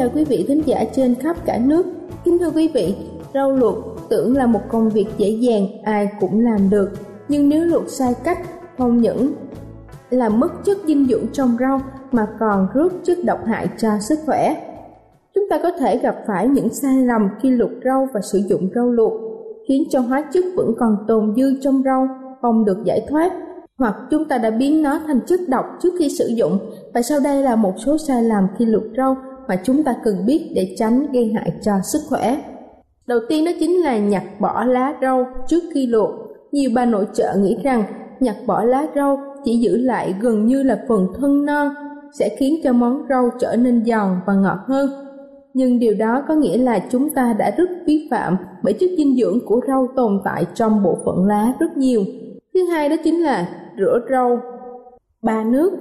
Chào quý vị thính giả trên khắp cả nước. Kính thưa quý vị, rau luộc tưởng là một công việc dễ dàng, ai cũng làm được. Nhưng nếu luộc sai cách, không những làm mất chất dinh dưỡng trong rau mà còn rước chất độc hại cho sức khỏe. Chúng ta có thể gặp phải những sai lầm khi luộc rau và sử dụng rau luộc, khiến cho hóa chất vẫn còn tồn dư trong rau không được giải thoát hoặc chúng ta đã biến nó thành chất độc trước khi sử dụng và sau đây là một số sai lầm khi luộc rau mà chúng ta cần biết để tránh gây hại cho sức khỏe. Đầu tiên đó chính là nhặt bỏ lá rau trước khi luộc. Nhiều bà nội trợ nghĩ rằng nhặt bỏ lá rau chỉ giữ lại gần như là phần thân non sẽ khiến cho món rau trở nên giòn và ngọt hơn. Nhưng điều đó có nghĩa là chúng ta đã rất vi phạm bởi chất dinh dưỡng của rau tồn tại trong bộ phận lá rất nhiều. Thứ hai đó chính là rửa rau ba nước.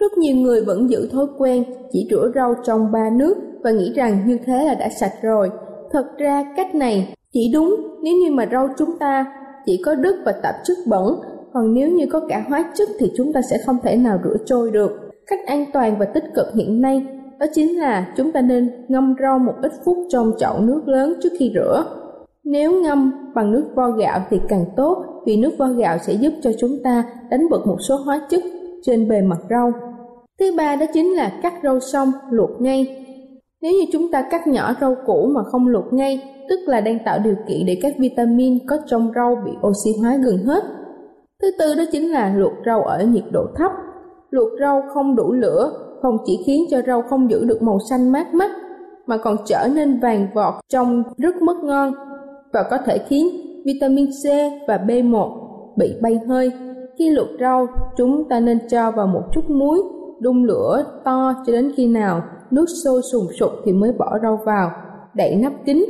Rất nhiều người vẫn giữ thói quen chỉ rửa rau trong ba nước và nghĩ rằng như thế là đã sạch rồi. Thật ra cách này chỉ đúng nếu như mà rau chúng ta chỉ có đất và tạp chất bẩn, còn nếu như có cả hóa chất thì chúng ta sẽ không thể nào rửa trôi được. Cách an toàn và tích cực hiện nay đó chính là chúng ta nên ngâm rau một ít phút trong chậu nước lớn trước khi rửa. Nếu ngâm bằng nước vo gạo thì càng tốt vì nước vo gạo sẽ giúp cho chúng ta đánh bật một số hóa chất trên bề mặt rau. Thứ ba đó chính là cắt rau xong luộc ngay. Nếu như chúng ta cắt nhỏ rau củ mà không luộc ngay, tức là đang tạo điều kiện để các vitamin có trong rau bị oxy hóa gần hết. Thứ tư đó chính là luộc rau ở nhiệt độ thấp. Luộc rau không đủ lửa không chỉ khiến cho rau không giữ được màu xanh mát mắt mà còn trở nên vàng vọt trông rất mất ngon và có thể khiến vitamin C và B1 bị bay hơi. Khi luộc rau, chúng ta nên cho vào một chút muối, đun lửa to cho đến khi nào nước sôi sùng sục thì mới bỏ rau vào, đậy nắp kín.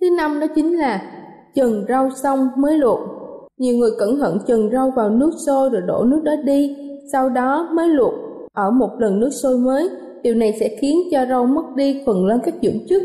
Thứ năm đó chính là chần rau xong mới luộc. Nhiều người cẩn thận chần rau vào nước sôi rồi đổ nước đó đi, sau đó mới luộc ở một lần nước sôi mới. Điều này sẽ khiến cho rau mất đi phần lớn các dưỡng chất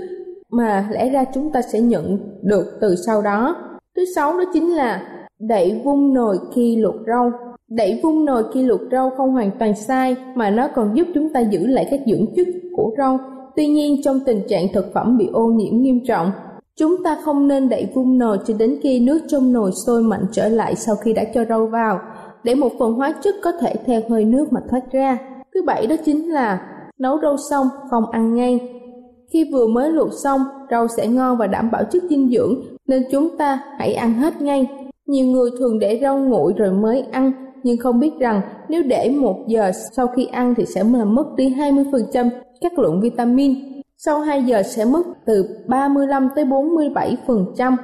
mà lẽ ra chúng ta sẽ nhận được từ sau đó. Thứ sáu đó chính là đậy vung nồi khi luộc rau. Đậy vung nồi khi luộc rau không hoàn toàn sai mà nó còn giúp chúng ta giữ lại các dưỡng chất của rau. Tuy nhiên trong tình trạng thực phẩm bị ô nhiễm nghiêm trọng, chúng ta không nên đậy vung nồi cho đến khi nước trong nồi sôi mạnh trở lại sau khi đã cho rau vào, để một phần hóa chất có thể theo hơi nước mà thoát ra. Thứ bảy đó chính là nấu rau xong không ăn ngay khi vừa mới luộc xong, rau sẽ ngon và đảm bảo chất dinh dưỡng nên chúng ta hãy ăn hết ngay. Nhiều người thường để rau nguội rồi mới ăn, nhưng không biết rằng nếu để một giờ sau khi ăn thì sẽ làm mất đi 20% các lượng vitamin. Sau 2 giờ sẽ mất từ 35 tới 47%.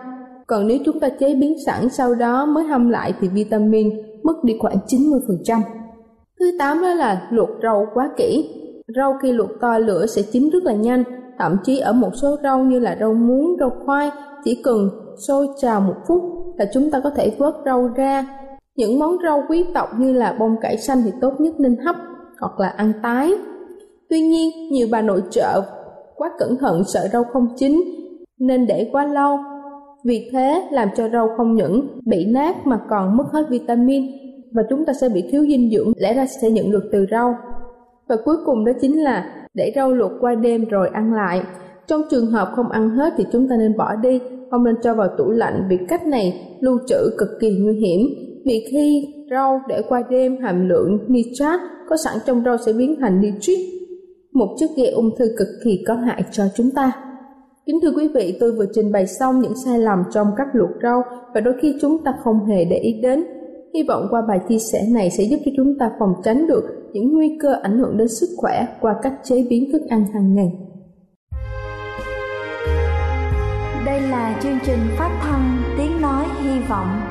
Còn nếu chúng ta chế biến sẵn sau đó mới hâm lại thì vitamin mất đi khoảng 90%. Thứ 8 đó là luộc rau quá kỹ. Rau khi luộc to lửa sẽ chín rất là nhanh, thậm chí ở một số rau như là rau muống, rau khoai chỉ cần sôi trào một phút là chúng ta có thể vớt rau ra. Những món rau quý tộc như là bông cải xanh thì tốt nhất nên hấp hoặc là ăn tái. Tuy nhiên, nhiều bà nội trợ quá cẩn thận sợ rau không chín nên để quá lâu. Vì thế làm cho rau không những bị nát mà còn mất hết vitamin và chúng ta sẽ bị thiếu dinh dưỡng lẽ ra sẽ nhận được từ rau. Và cuối cùng đó chính là để rau luộc qua đêm rồi ăn lại. Trong trường hợp không ăn hết thì chúng ta nên bỏ đi, không nên cho vào tủ lạnh vì cách này lưu trữ cực kỳ nguy hiểm. Vì khi rau để qua đêm hàm lượng nitrat có sẵn trong rau sẽ biến thành nitrit, một chất gây ung thư cực kỳ có hại cho chúng ta. Kính thưa quý vị, tôi vừa trình bày xong những sai lầm trong cách luộc rau và đôi khi chúng ta không hề để ý đến. Hy vọng qua bài chia sẻ này sẽ giúp cho chúng ta phòng tránh được những nguy cơ ảnh hưởng đến sức khỏe qua cách chế biến thức ăn hàng ngày. Đây là chương trình phát thanh Tiếng Nói Hy Vọng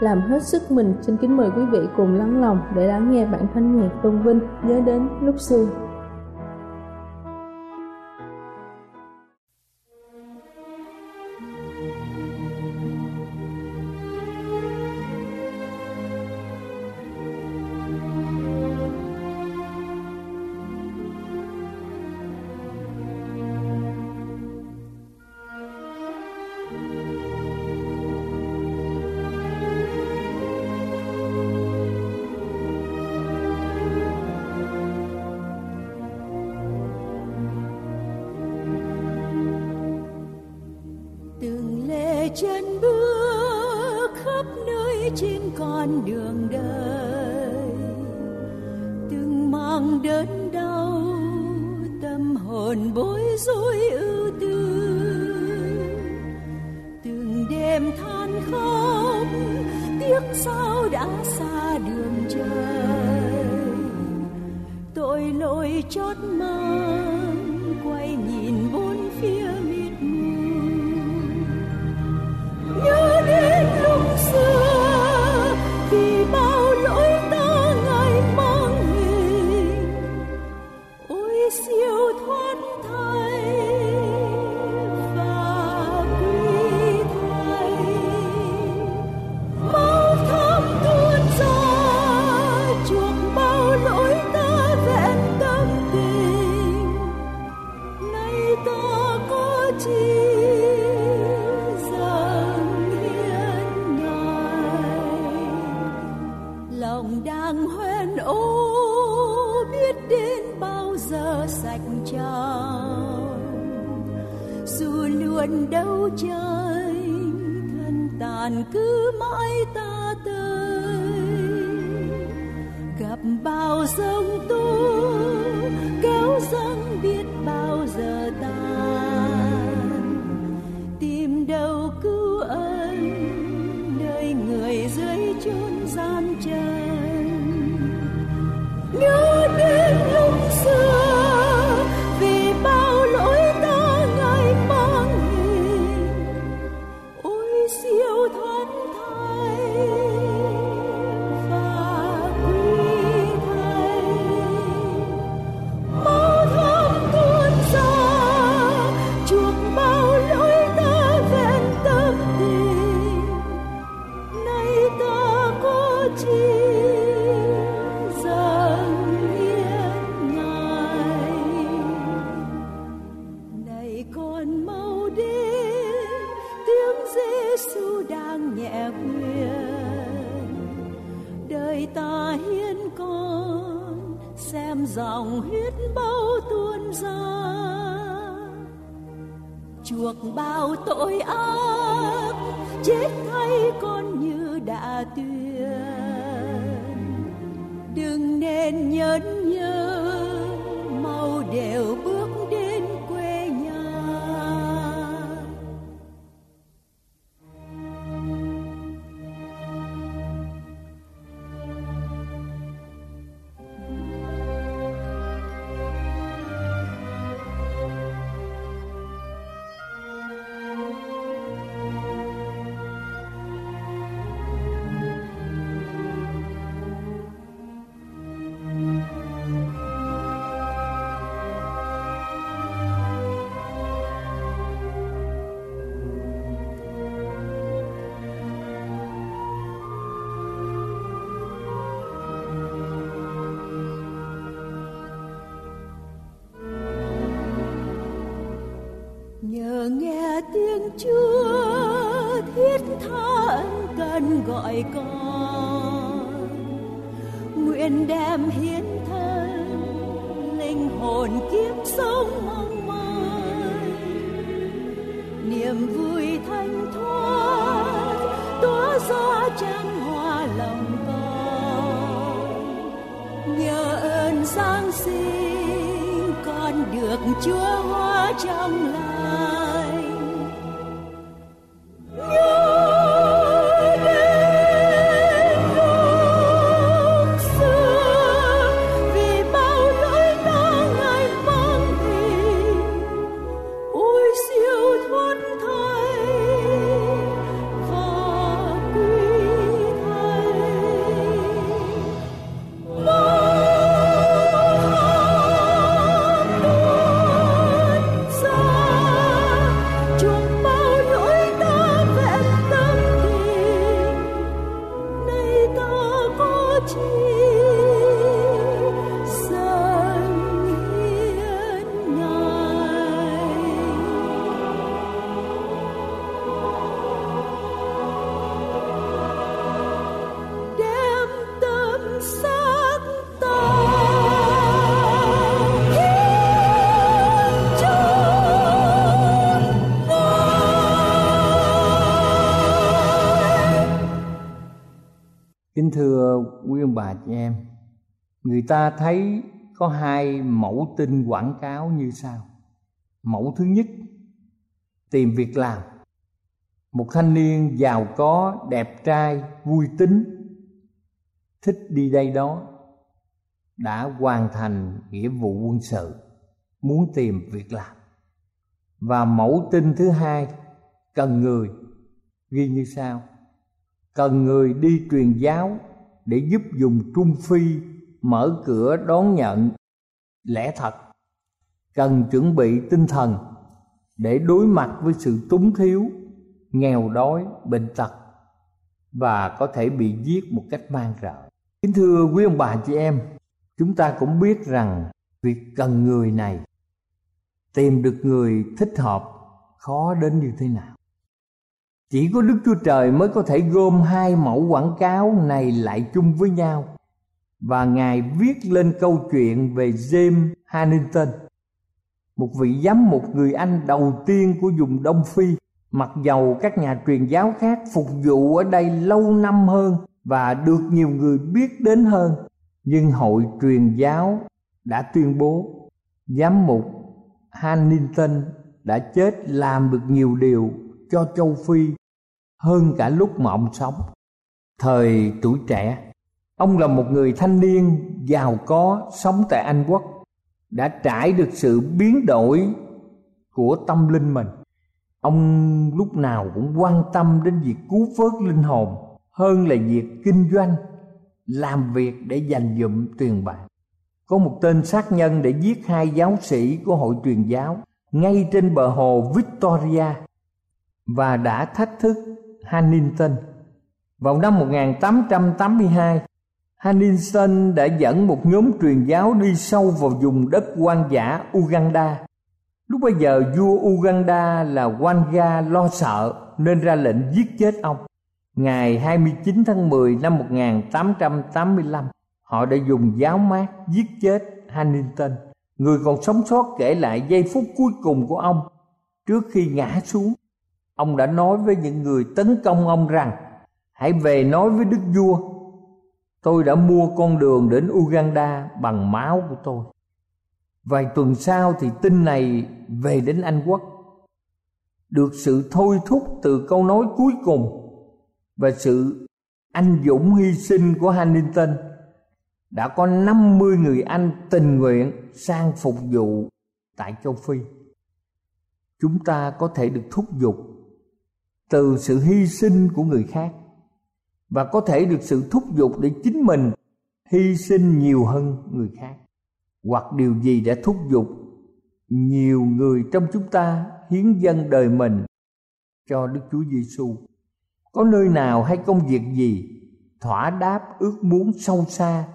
làm hết sức mình, xin kính mời quý vị cùng lắng lòng để lắng nghe bản thánh nhạc tôn vinh nhớ đến lúc xưa. tội lỗi chót mang mãi ta tới. Gặp bao sông tu, kéo dâng biết bao giờ tan. Tìm đâu cứu ân, nơi người dưới chốn gian trần. Nhớ đến lúc còn mau đến, tiếng Giêsu đang nhẹ quyền đời ta hiến con, xem dòng huyết bao tuôn ra. Chuộc bao tội ác, chết thay con như đã tuyên. Đừng nên nhấn cần gọi bà chị em, người ta thấy có hai mẫu tin quảng cáo như sau. Mẫu thứ nhất, tìm việc làm. Một thanh niên giàu có, đẹp trai, vui tính, thích đi đây đó, đã hoàn thành nghĩa vụ quân sự, muốn tìm việc làm. Và mẫu tin thứ hai, cần người, ghi như sau cần người đi truyền giáo để giúp dùng trung phi mở cửa đón nhận lẽ thật. Cần chuẩn bị tinh thần để đối mặt với sự túng thiếu, nghèo đói, bệnh tật và có thể bị giết một cách man rợ. Kính thưa quý ông bà chị em, chúng ta cũng biết rằng việc cần người này tìm được người thích hợp khó đến như thế nào chỉ có Đức Chúa Trời mới có thể gom hai mẫu quảng cáo này lại chung với nhau. Và Ngài viết lên câu chuyện về James Hannington, một vị giám mục người Anh đầu tiên của vùng Đông Phi, mặc dầu các nhà truyền giáo khác phục vụ ở đây lâu năm hơn và được nhiều người biết đến hơn, nhưng hội truyền giáo đã tuyên bố giám mục Hannington đã chết làm được nhiều điều cho châu Phi hơn cả lúc mà ông sống. Thời tuổi trẻ, ông là một người thanh niên giàu có sống tại Anh Quốc, đã trải được sự biến đổi của tâm linh mình. Ông lúc nào cũng quan tâm đến việc cứu vớt linh hồn hơn là việc kinh doanh, làm việc để dành dụm tiền bạc. Có một tên sát nhân để giết hai giáo sĩ của hội truyền giáo ngay trên bờ hồ Victoria và đã thách thức Huntington. Vào năm 1882, Huntington đã dẫn một nhóm truyền giáo đi sâu vào vùng đất quan giả Uganda. Lúc bấy giờ vua Uganda là Wanga lo sợ nên ra lệnh giết chết ông. Ngày 29 tháng 10 năm 1885, họ đã dùng giáo mát giết chết Huntington. người còn sống sót kể lại giây phút cuối cùng của ông trước khi ngã xuống. Ông đã nói với những người tấn công ông rằng: "Hãy về nói với đức vua, tôi đã mua con đường đến Uganda bằng máu của tôi." Vài tuần sau thì tin này về đến Anh Quốc được sự thôi thúc từ câu nói cuối cùng và sự anh dũng hy sinh của Hannington đã có 50 người Anh tình nguyện sang phục vụ tại châu Phi. Chúng ta có thể được thúc giục từ sự hy sinh của người khác và có thể được sự thúc giục để chính mình hy sinh nhiều hơn người khác hoặc điều gì đã thúc giục nhiều người trong chúng ta hiến dâng đời mình cho Đức Chúa Giêsu. Có nơi nào hay công việc gì thỏa đáp ước muốn sâu xa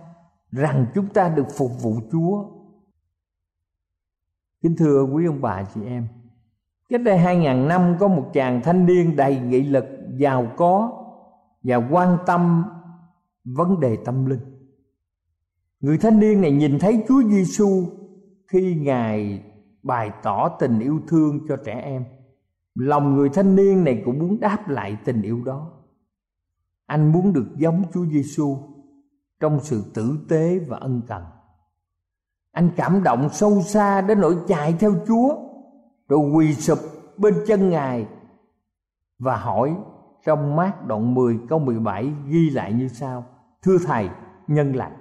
rằng chúng ta được phục vụ Chúa. Kính thưa quý ông bà chị em, cách đây hai ngàn năm có một chàng thanh niên đầy nghị lực, giàu có và quan tâm vấn đề tâm linh. Người thanh niên này nhìn thấy Chúa Giêsu khi Ngài bày tỏ tình yêu thương cho trẻ em. Lòng người thanh niên này cũng muốn đáp lại tình yêu đó. Anh muốn được giống Chúa Giêsu trong sự tử tế và ân cần. Anh cảm động sâu xa đến nỗi chạy theo Chúa rồi quỳ sụp bên chân Ngài và hỏi trong mát đoạn 10 câu 17 ghi lại như sau: Thưa thầy, nhân lành,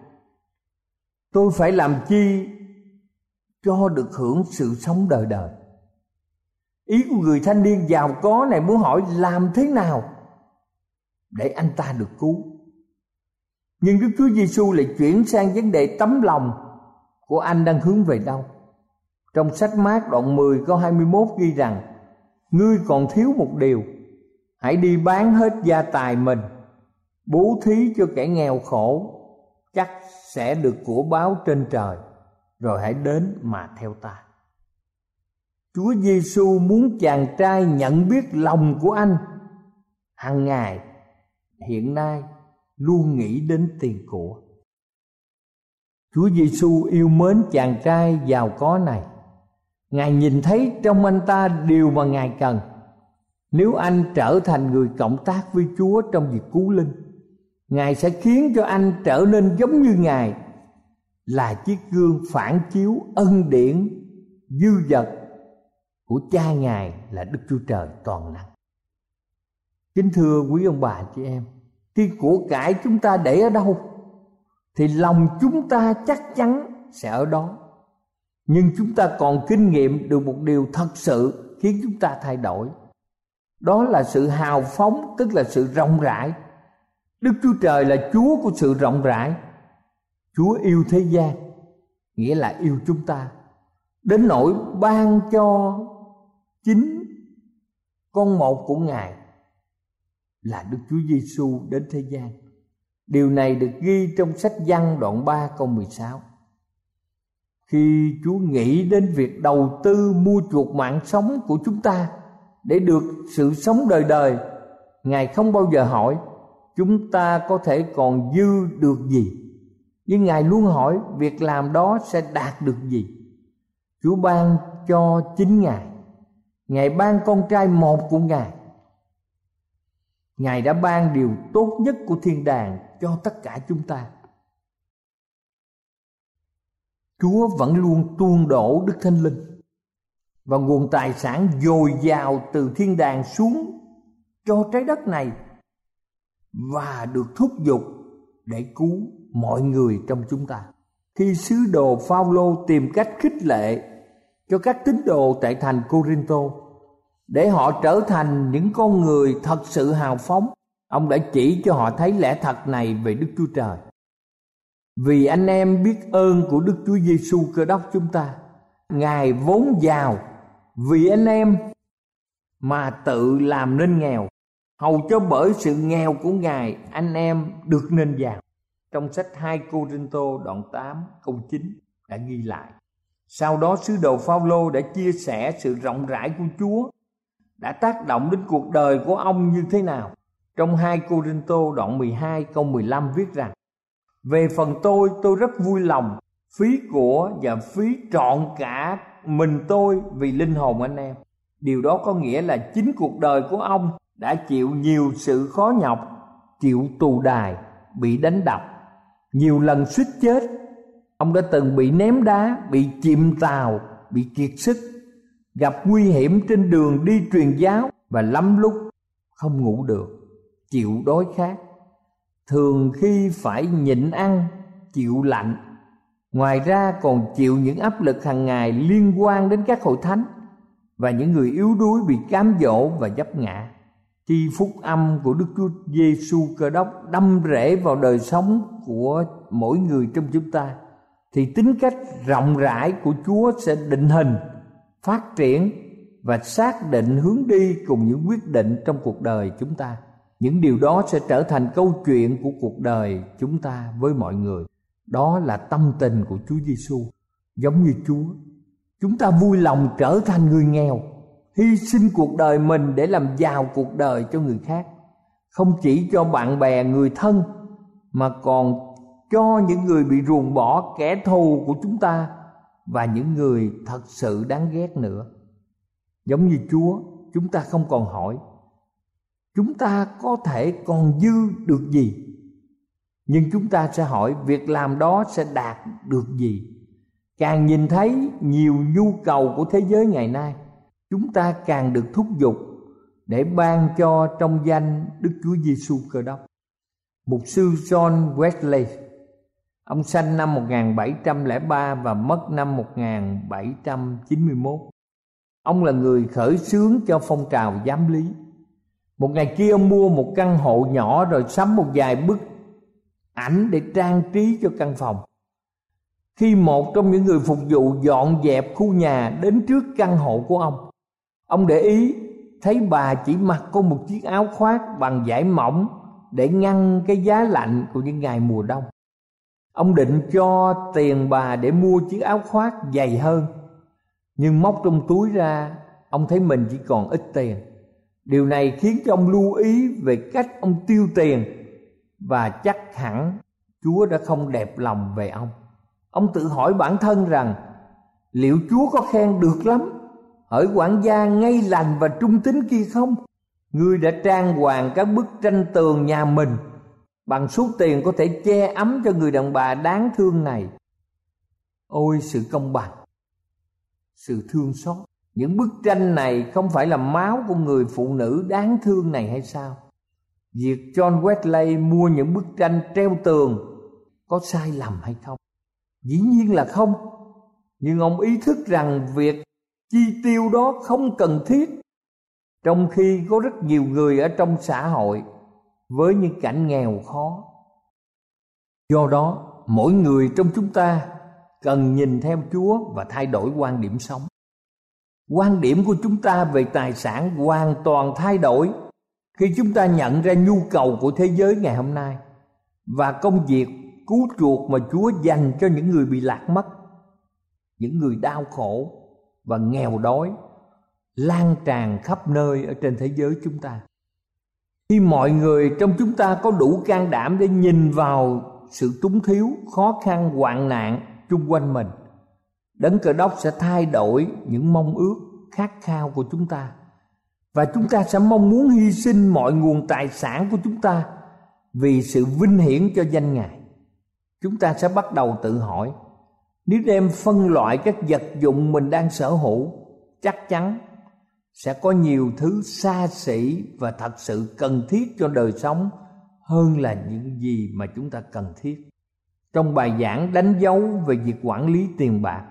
tôi phải làm chi cho được hưởng sự sống đời đời? Ý của người thanh niên giàu có này muốn hỏi làm thế nào để anh ta được cứu? Nhưng Đức Chúa Giêsu lại chuyển sang vấn đề tấm lòng của anh đang hướng về đâu. Trong sách mát đoạn 10 câu 21 ghi rằng, Ngươi còn thiếu một điều, Hãy đi bán hết gia tài mình, Bố thí cho kẻ nghèo khổ, Chắc sẽ được của báo trên trời, Rồi hãy đến mà theo ta. Chúa Giêsu muốn chàng trai nhận biết lòng của anh. Hàng ngày, hiện nay, luôn nghĩ đến tiền của. Chúa Giêsu yêu mến chàng trai giàu có này. Ngài nhìn thấy trong anh ta điều mà Ngài cần. Nếu anh trở thành người cộng tác với Chúa trong việc cứu linh, Ngài sẽ khiến cho anh trở nên giống như Ngài, là chiếc gương phản chiếu ân điển dư dật của cha Ngài là Đức Chúa Trời toàn năng. Kính thưa quý ông bà chị em, khi của cải chúng ta để ở đâu thì lòng chúng ta chắc chắn sẽ ở đó nhưng chúng ta còn kinh nghiệm được một điều thật sự khiến chúng ta thay đổi đó là sự hào phóng, tức là sự rộng rãi đức chúa trời là chúa của sự rộng rãi chúa yêu thế gian, nghĩa là yêu chúng ta đến nỗi ban cho chính con một của ngài là Đức Chúa Giêsu đến thế gian. Điều này được ghi trong sách Giăng đoạn 3 câu 16. Khi Chúa nghĩ đến việc đầu tư mua chuộc mạng sống của chúng ta để được sự sống đời đời, Ngài không bao giờ hỏi chúng ta có thể còn dư được gì. Nhưng Ngài luôn hỏi việc làm đó sẽ đạt được gì. Chúa ban cho chính Ngài. Ngài ban con trai một của Ngài Ngài đã ban điều tốt nhất của thiên đàng cho tất cả chúng ta. Chúa vẫn luôn tuôn đổ Đức Thánh Linh và nguồn tài sản dồi dào từ thiên đàng xuống cho trái đất này và được thúc giục để cứu mọi người trong chúng ta. Khi sứ đồ Phaolô tìm cách khích lệ cho các tín đồ tại thành Corinto để họ trở thành những con người thật sự hào phóng, ông đã chỉ cho họ thấy lẽ thật này về đức chúa trời vì anh em biết ơn của đức chúa giêsu cơ đốc chúng ta, ngài vốn giàu. Vì anh em mà tự làm nên nghèo, hầu cho bởi sự nghèo của ngài, anh em được nên giàu. Trong sách 2 Cô-rinh-tô đoạn 8 câu 9 đã ghi lại. Sau đó sứ đồ Phaolô đã chia sẻ sự rộng rãi của Chúa, đã tác động đến cuộc đời của ông như thế nào. Trong 2 Cô Rinh Tô đoạn 12 câu 15 viết rằng về phần tôi, tôi rất vui lòng phí của và phí trọn cả mình tôi vì linh hồn anh em. Điều đó có nghĩa là chính cuộc đời của ông đã chịu nhiều sự khó nhọc, chịu tù đài, bị đánh đập, nhiều lần suýt chết. Ông đã từng bị ném đá, bị chìm tàu, bị kiệt sức, gặp nguy hiểm trên đường đi truyền giáo và lắm lúc không ngủ được, chịu đói khát. Thường khi phải nhịn ăn, chịu lạnh. Ngoài ra còn chịu những áp lực hàng ngày liên quan đến các hội thánh và những người yếu đuối bị cám dỗ và dấp ngã. Khi phúc âm của Đức Chúa Giêsu Cơ Đốc đâm rễ vào đời sống của mỗi người trong chúng ta thì tính cách rộng rãi của Chúa sẽ định hình, phát triển và xác định hướng đi cùng những quyết định trong cuộc đời chúng ta. Những điều đó sẽ trở thành câu chuyện của cuộc đời chúng ta với mọi người. Đó là tâm tình của Chúa Giêsu, giống như Chúa. Chúng ta vui lòng trở thành người nghèo, hy sinh cuộc đời mình để làm giàu cuộc đời cho người khác, không chỉ cho bạn bè người thân mà còn cho những người bị ruồng bỏ kẻ thù của chúng ta và những người thật sự đáng ghét nữa giống như chúa chúng ta không còn hỏi chúng ta có thể còn dư được gì nhưng chúng ta sẽ hỏi, việc làm đó sẽ đạt được gì càng nhìn thấy nhiều nhu cầu của thế giới ngày nay, chúng ta càng được thúc giục để ban cho trong danh Đức Chúa Giêsu Cơ Đốc. Mục sư John Wesley, Ông sanh năm 1703 và mất năm 1791. Ông là người khởi xướng cho phong trào giám lý. Một ngày kia mua một căn hộ nhỏ rồi sắm một vài bức ảnh để trang trí cho căn phòng. Khi một trong những người phục vụ dọn dẹp khu nhà đến trước căn hộ của ông, ông để ý thấy bà chỉ mặc có một chiếc áo khoác bằng vải mỏng để ngăn cái giá lạnh của những ngày mùa đông. Ông định cho tiền bà để mua chiếc áo khoác dày hơn Nhưng móc trong túi ra Ông thấy mình chỉ còn ít tiền Điều này khiến cho ông lưu ý về cách ông tiêu tiền Và chắc hẳn Chúa đã không đẹp lòng về ông. Ông tự hỏi bản thân rằng, Liệu Chúa có khen được lắm? Hỡi quản gia ngay lành và trung tín kia không? Ngươi đã trang hoàng các bức tranh tường nhà mình, bằng số tiền có thể che ấm cho người đàn bà đáng thương này. Ôi, sự công bằng, sự thương xót những bức tranh này không phải là máu của người phụ nữ đáng thương này hay sao? Việc john wesley mua những bức tranh treo tường có sai lầm hay không? Dĩ nhiên là không. Nhưng ông ý thức rằng việc chi tiêu đó không cần thiết. Trong khi có rất nhiều người ở trong xã hội với những cảnh nghèo khó. Do đó, mỗi người trong chúng ta cần nhìn theo chúa và thay đổi quan điểm sống quan điểm của chúng ta về tài sản hoàn toàn thay đổi khi chúng ta nhận ra nhu cầu của thế giới ngày hôm nay và công việc, cứu chuộc mà chúa dành cho những người bị lạc mất, những người đau khổ và nghèo đói, lan tràn khắp nơi ở trên thế giới chúng ta. Khi mọi người trong chúng ta có đủ can đảm để nhìn vào sự túng thiếu, khó khăn, hoạn nạn chung quanh mình đấng cờ đốc sẽ thay đổi những mong ước khát khao của chúng ta. Và chúng ta sẽ mong muốn hy sinh mọi nguồn tài sản của chúng ta vì sự vinh hiển cho danh ngài. Chúng ta sẽ bắt đầu tự hỏi, nếu đem phân loại các vật dụng mình đang sở hữu, chắc chắn sẽ có nhiều thứ xa xỉ và thật sự cần thiết cho đời sống hơn là những gì mà chúng ta cần thiết. Trong bài giảng đánh dấu về việc quản lý tiền bạc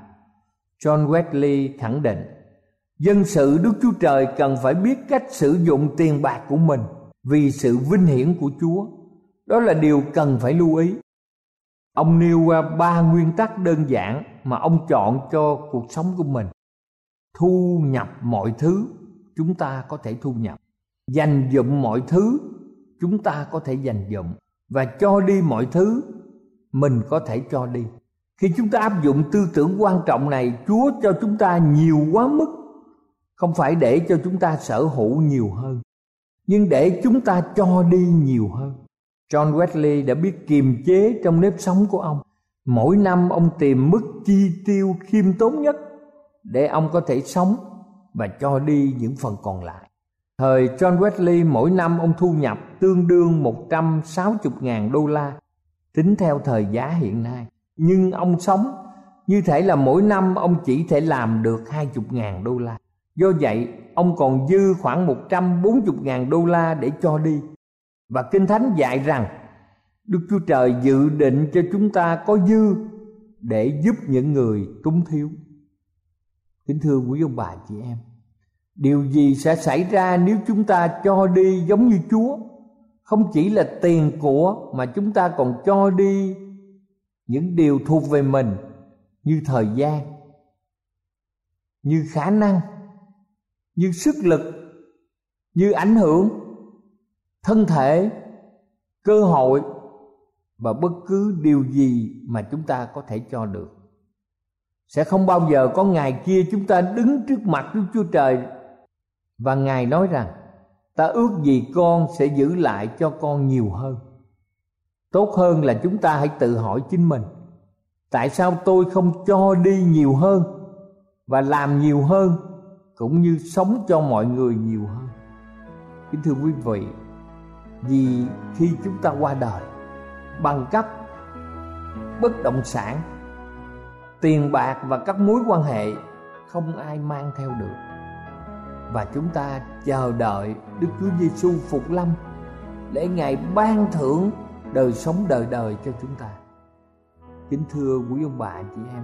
john wesley khẳng định, dân sự đức chúa trời cần phải biết cách sử dụng tiền bạc của mình vì sự vinh hiển của chúa. Đó là điều cần phải lưu ý. Ông nêu qua ba nguyên tắc đơn giản mà ông chọn cho cuộc sống của mình. Thu nhập mọi thứ, chúng ta có thể thu nhập. Dành dụm mọi thứ, chúng ta có thể dành dụm. Và cho đi mọi thứ, mình có thể cho đi khi chúng ta áp dụng tư tưởng quan trọng này, chúa cho chúng ta nhiều quá mức không phải để cho chúng ta sở hữu nhiều hơn, nhưng để chúng ta cho đi nhiều hơn john wesley đã biết kiềm chế trong nếp sống của ông mỗi năm ông tìm mức chi tiêu khiêm tốn nhất để ông có thể sống và cho đi những phần còn lại. Thời John Wesley, mỗi năm ông thu nhập tương đương 160.000 đô la, tính theo thời giá hiện nay. Nhưng ông sống như thể là mỗi năm ông chỉ thể làm được 20.000 đô la. Do vậy, ông còn dư khoảng 140.000 đô la để cho đi. Và Kinh Thánh dạy rằng Đức Chúa Trời dự định cho chúng ta có dư để giúp những người túng thiếu. Kính thưa quý ông bà chị em, điều gì sẽ xảy ra nếu chúng ta cho đi giống như Chúa? Không chỉ là tiền của mà chúng ta còn cho đi những điều thuộc về mình như thời gian, như khả năng, như sức lực, như ảnh hưởng, thân thể, cơ hội và bất cứ điều gì mà chúng ta có thể cho được sẽ không bao giờ có ngày kia chúng ta đứng trước mặt Đức Chúa Trời và Ngài nói rằng ta ước gì con sẽ giữ lại cho con nhiều hơn. Tốt hơn là chúng ta hãy tự hỏi chính mình tại sao tôi không cho đi nhiều hơn và làm nhiều hơn cũng như sống cho mọi người nhiều hơn. Kính thưa quý vị, vì khi chúng ta qua đời bằng cấp bất động sản tiền bạc và các mối quan hệ không ai mang theo được và chúng ta chờ đợi Đức Chúa Giêsu phục lâm để Ngài ban thưởng đời sống đời đời cho chúng ta. Kính thưa quý ông bà chị em,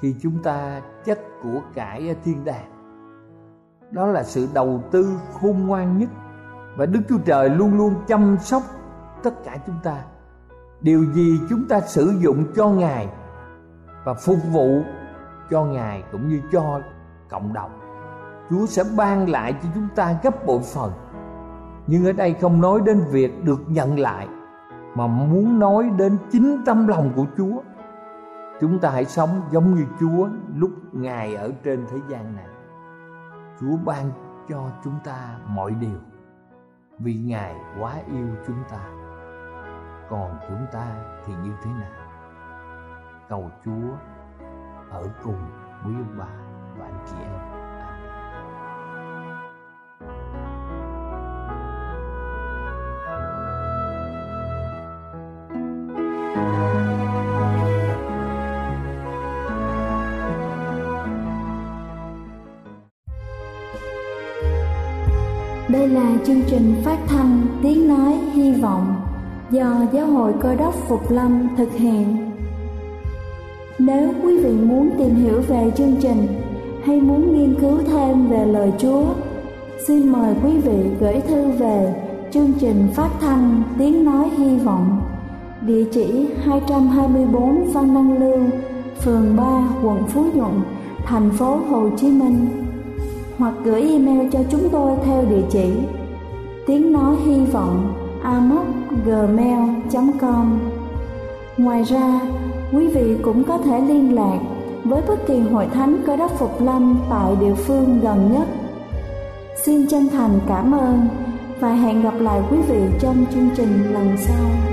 khi chúng ta chất của cải ở thiên đàng, đó là sự đầu tư khôn ngoan nhất và Đức Chúa Trời luôn luôn chăm sóc tất cả chúng ta. Điều gì chúng ta sử dụng cho Ngài và phục vụ cho Ngài cũng như cho cộng đồng. Chúa sẽ ban lại cho chúng ta gấp bội phần. Nhưng ở đây không nói đến việc được nhận lại mà muốn nói đến chính tâm lòng của Chúa. Chúng ta hãy sống giống như Chúa lúc Ngài ở trên thế gian này. Chúa ban cho chúng ta mọi điều vì Ngài quá yêu chúng ta. Còn chúng ta thì như thế nào? cầu Chúa ở cùng quý ông bà và anh chị em. Đây là chương trình phát thanh Tiếng Nói Hy Vọng do Giáo hội Cơ đốc Phục Lâm thực hiện. Nếu quý vị muốn tìm hiểu về chương trình hay muốn nghiên cứu thêm về lời Chúa, xin mời quý vị gửi thư về chương trình phát thanh Tiếng Nói Hy Vọng, địa chỉ 224 Văn Đăng Lưu, phường 3, quận Phú Nhuận, thành phố Hồ Chí Minh hoặc gửi email cho chúng tôi theo địa chỉ tiếng nói hy vọng gmail.com Ngoài ra, quý vị cũng có thể liên lạc với bất kỳ hội thánh cơ đốc phục lâm tại địa phương gần nhất. Xin chân thành cảm ơn và hẹn gặp lại quý vị trong chương trình lần sau.